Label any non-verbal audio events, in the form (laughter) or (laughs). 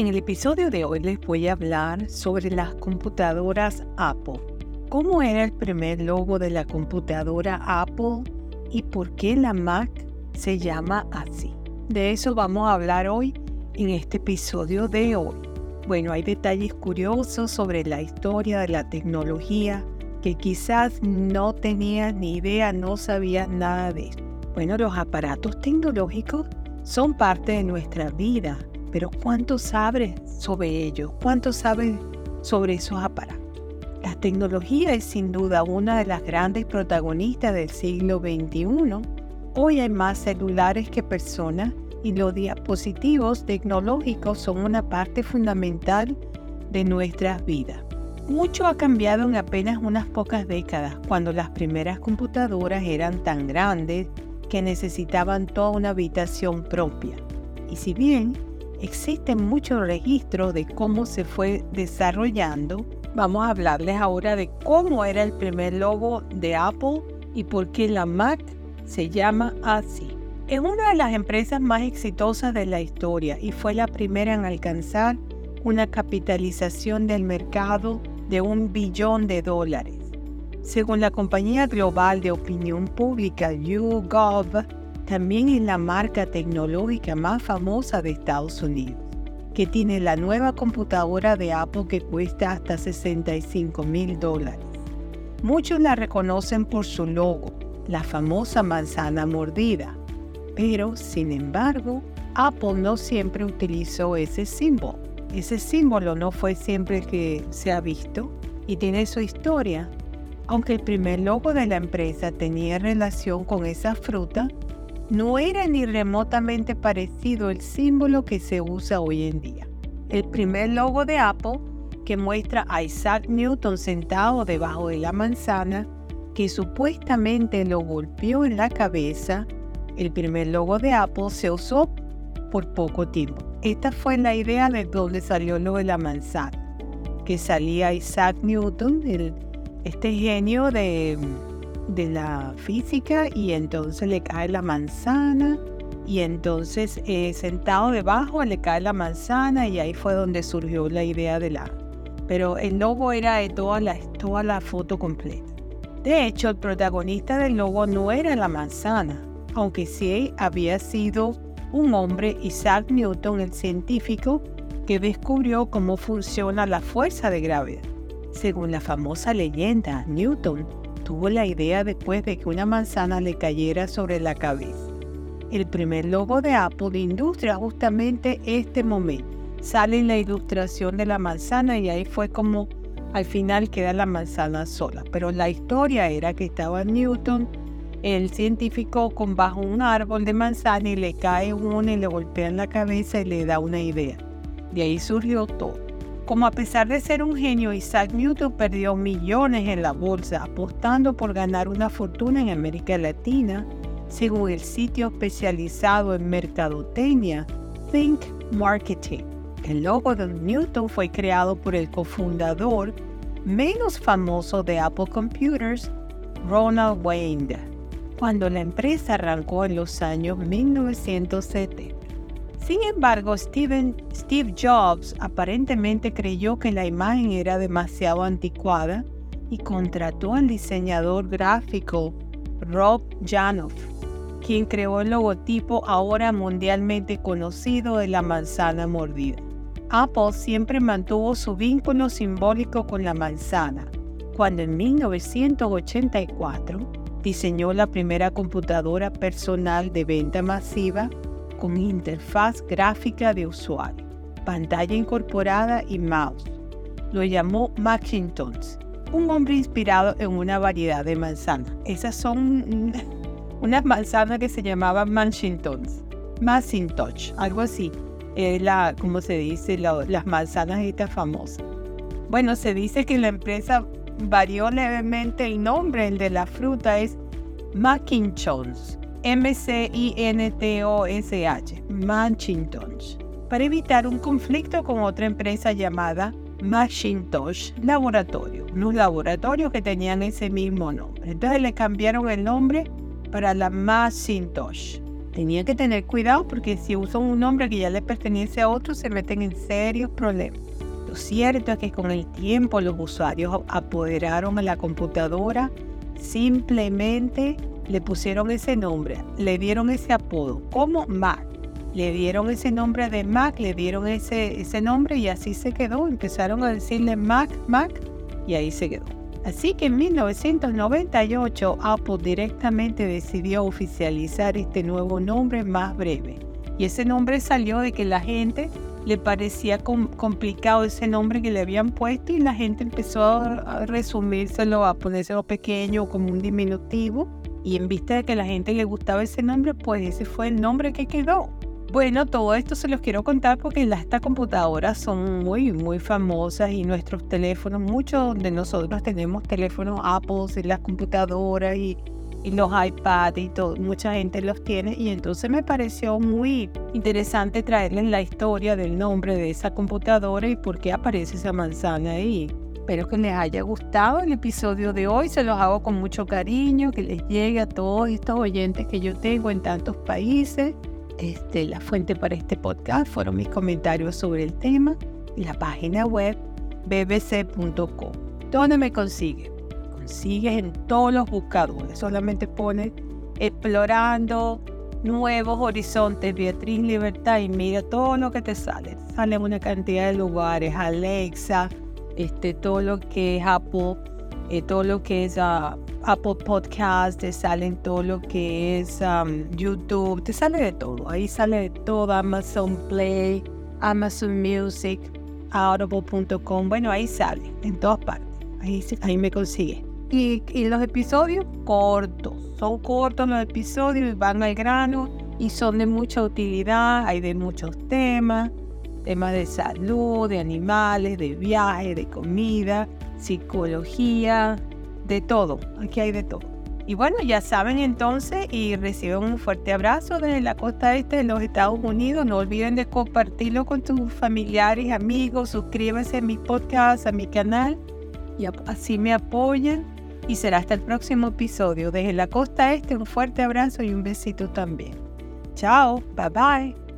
En el episodio de hoy les voy a hablar sobre las computadoras Apple. ¿Cómo era el primer logo de la computadora Apple y por qué la Mac se llama así? De eso vamos a hablar hoy en este episodio de hoy. Bueno, hay detalles curiosos sobre la historia de la tecnología que quizás no tenías ni idea, no sabías nada de. Bueno, los aparatos tecnológicos son parte de nuestra vida, pero ¿cuánto sabes sobre ellos? ¿Cuánto sabes sobre esos aparatos? La tecnología es sin duda una de las grandes protagonistas del siglo XXI. Hoy hay más celulares que personas y los dispositivos tecnológicos son una parte fundamental de nuestras vidas. Mucho ha cambiado en apenas unas pocas décadas, cuando las primeras computadoras eran tan grandes que necesitaban toda una habitación propia. Y si bien existen muchos registros de cómo se fue desarrollando, vamos a hablarles ahora de cómo era el primer logo de Apple y por qué la Mac se llama así. Es una de las empresas más exitosas de la historia y fue la primera en alcanzar una capitalización del mercado de un billón de dólares. Según la compañía global de opinión pública YouGov, también es la marca tecnológica más famosa de Estados Unidos, que tiene la nueva computadora de Apple que cuesta hasta 65 mil dólares. Muchos la reconocen por su logo, la famosa manzana mordida, pero sin embargo, Apple no siempre utilizó ese símbolo. Ese símbolo no fue siempre que se ha visto y tiene su historia aunque el primer logo de la empresa tenía relación con esa fruta, no era ni remotamente parecido el símbolo que se usa hoy en día. El primer logo de Apple, que muestra a Isaac Newton sentado debajo de la manzana, que supuestamente lo golpeó en la cabeza, el primer logo de Apple se usó por poco tiempo. Esta fue la idea de dónde salió lo de la manzana, que salía Isaac Newton, el este genio de, la física y entonces le cae la manzana y entonces eh, sentado debajo le cae la manzana y ahí fue donde surgió la idea de la... Pero el logo era de toda la, toda la foto completa. De hecho, el protagonista del logo no era la manzana, aunque sí había sido un hombre, Isaac Newton, el científico, que descubrió cómo funciona la fuerza de gravedad. Según la famosa leyenda, Newton tuvo la idea después de que una manzana le cayera sobre la cabeza. El primer logo de Apple industria justamente este momento. Sale la ilustración de la manzana y ahí fue como al final queda la manzana sola. Pero la historia era que estaba Newton, el científico, con bajo un árbol de manzana y le cae uno y le golpea en la cabeza y le da una idea. De ahí surgió todo. Como a pesar de ser un genio, Isaac Newton perdió millones en la bolsa apostando por ganar una fortuna en América Latina, según el sitio especializado en mercadotecnia Think Marketing. El logo de Newton fue creado por el cofundador menos famoso de Apple Computers, Ronald Wayne, cuando la empresa arrancó en los años 1970. Sin embargo, Steve Jobs aparentemente creyó que la imagen era demasiado anticuada y contrató al diseñador gráfico Rob Janoff, quien creó el logotipo ahora mundialmente conocido de la manzana mordida. Apple siempre mantuvo su vínculo simbólico con la manzana, cuando en 1984 diseñó la primera computadora personal de venta masiva con interfaz gráfica de usuario, pantalla incorporada y mouse. Lo llamó Macintosh, un hombre inspirado en una variedad de manzanas. Esas son (laughs) unas manzanas que se llamaban Macintosh, Macintosh, algo así. Es la, como se dice, las manzanas estas famosas. Bueno, se dice que la empresa varió levemente el nombre, el de la fruta es Macintosh M-C-I-N-T-O-S-H, para evitar un conflicto con otra empresa llamada Macintosh Laboratorio, unos laboratorios que tenían ese mismo nombre. Entonces le cambiaron el nombre para la Macintosh. Tenía que tener cuidado porque si usan un nombre que ya le pertenece a otro, se meten en serios problemas. Lo cierto es que con el tiempo los usuarios apoderaron a la computadora, simplemente le pusieron ese nombre, le dieron ese apodo, como Mac. Le dieron ese nombre de Mac, le dieron ese, ese nombre y así se quedó. Empezaron a decirle Mac, Mac y ahí se quedó. Así que en 1998 Apple directamente decidió oficializar este nuevo nombre más breve. Y ese nombre salió de que la gente le parecía complicado ese nombre que le habían puesto y la gente empezó a resumírselo, a ponérselo pequeño como un diminutivo. Y en vista de que a la gente le gustaba ese nombre, pues ese fue el nombre que quedó. Bueno, todo esto se los quiero contar porque estas computadoras son muy, muy famosas y nuestros teléfonos, muchos de nosotros tenemos teléfonos Apple en las computadoras y, y los iPads y todo, mucha gente los tiene y entonces me pareció muy interesante traerles la historia del nombre de esa computadora y por qué aparece esa manzana ahí. Espero que les haya gustado el episodio de hoy, se los hago con mucho cariño, que les llegue a todos estos oyentes que yo tengo en tantos países. Este, la fuente para este podcast fueron mis comentarios sobre el tema y la página web bbc.com. ¿Dónde me consigues? Consigues en todos los buscadores. Solamente pones explorando nuevos horizontes, Beatriz Libertad y mira todo lo que te sale. Sale una cantidad de lugares, Alexa, este, todo lo que es Apple, eh, todo lo que es uh, Apple Podcast, te salen todo lo que es YouTube, te sale de todo. Ahí sale de todo, Amazon Play, Amazon Music, audible.com. Bueno, ahí sale, en todas partes. Ahí, ahí me consigue. Y, y, los episodios cortos, son cortos los episodios, van al grano y son de mucha utilidad, hay de muchos temas, temas de salud, de animales, de viaje, de comida, psicología, de todo, aquí hay de todo. Y bueno, ya saben entonces y reciben un fuerte abrazo desde la costa este de los Estados Unidos. No olviden de compartirlo con tus familiares, amigos. Suscríbanse a mi podcast, a mi canal y así me apoyan. Y será hasta el próximo episodio. Desde la costa este un fuerte abrazo y un besito también. Chao, bye bye.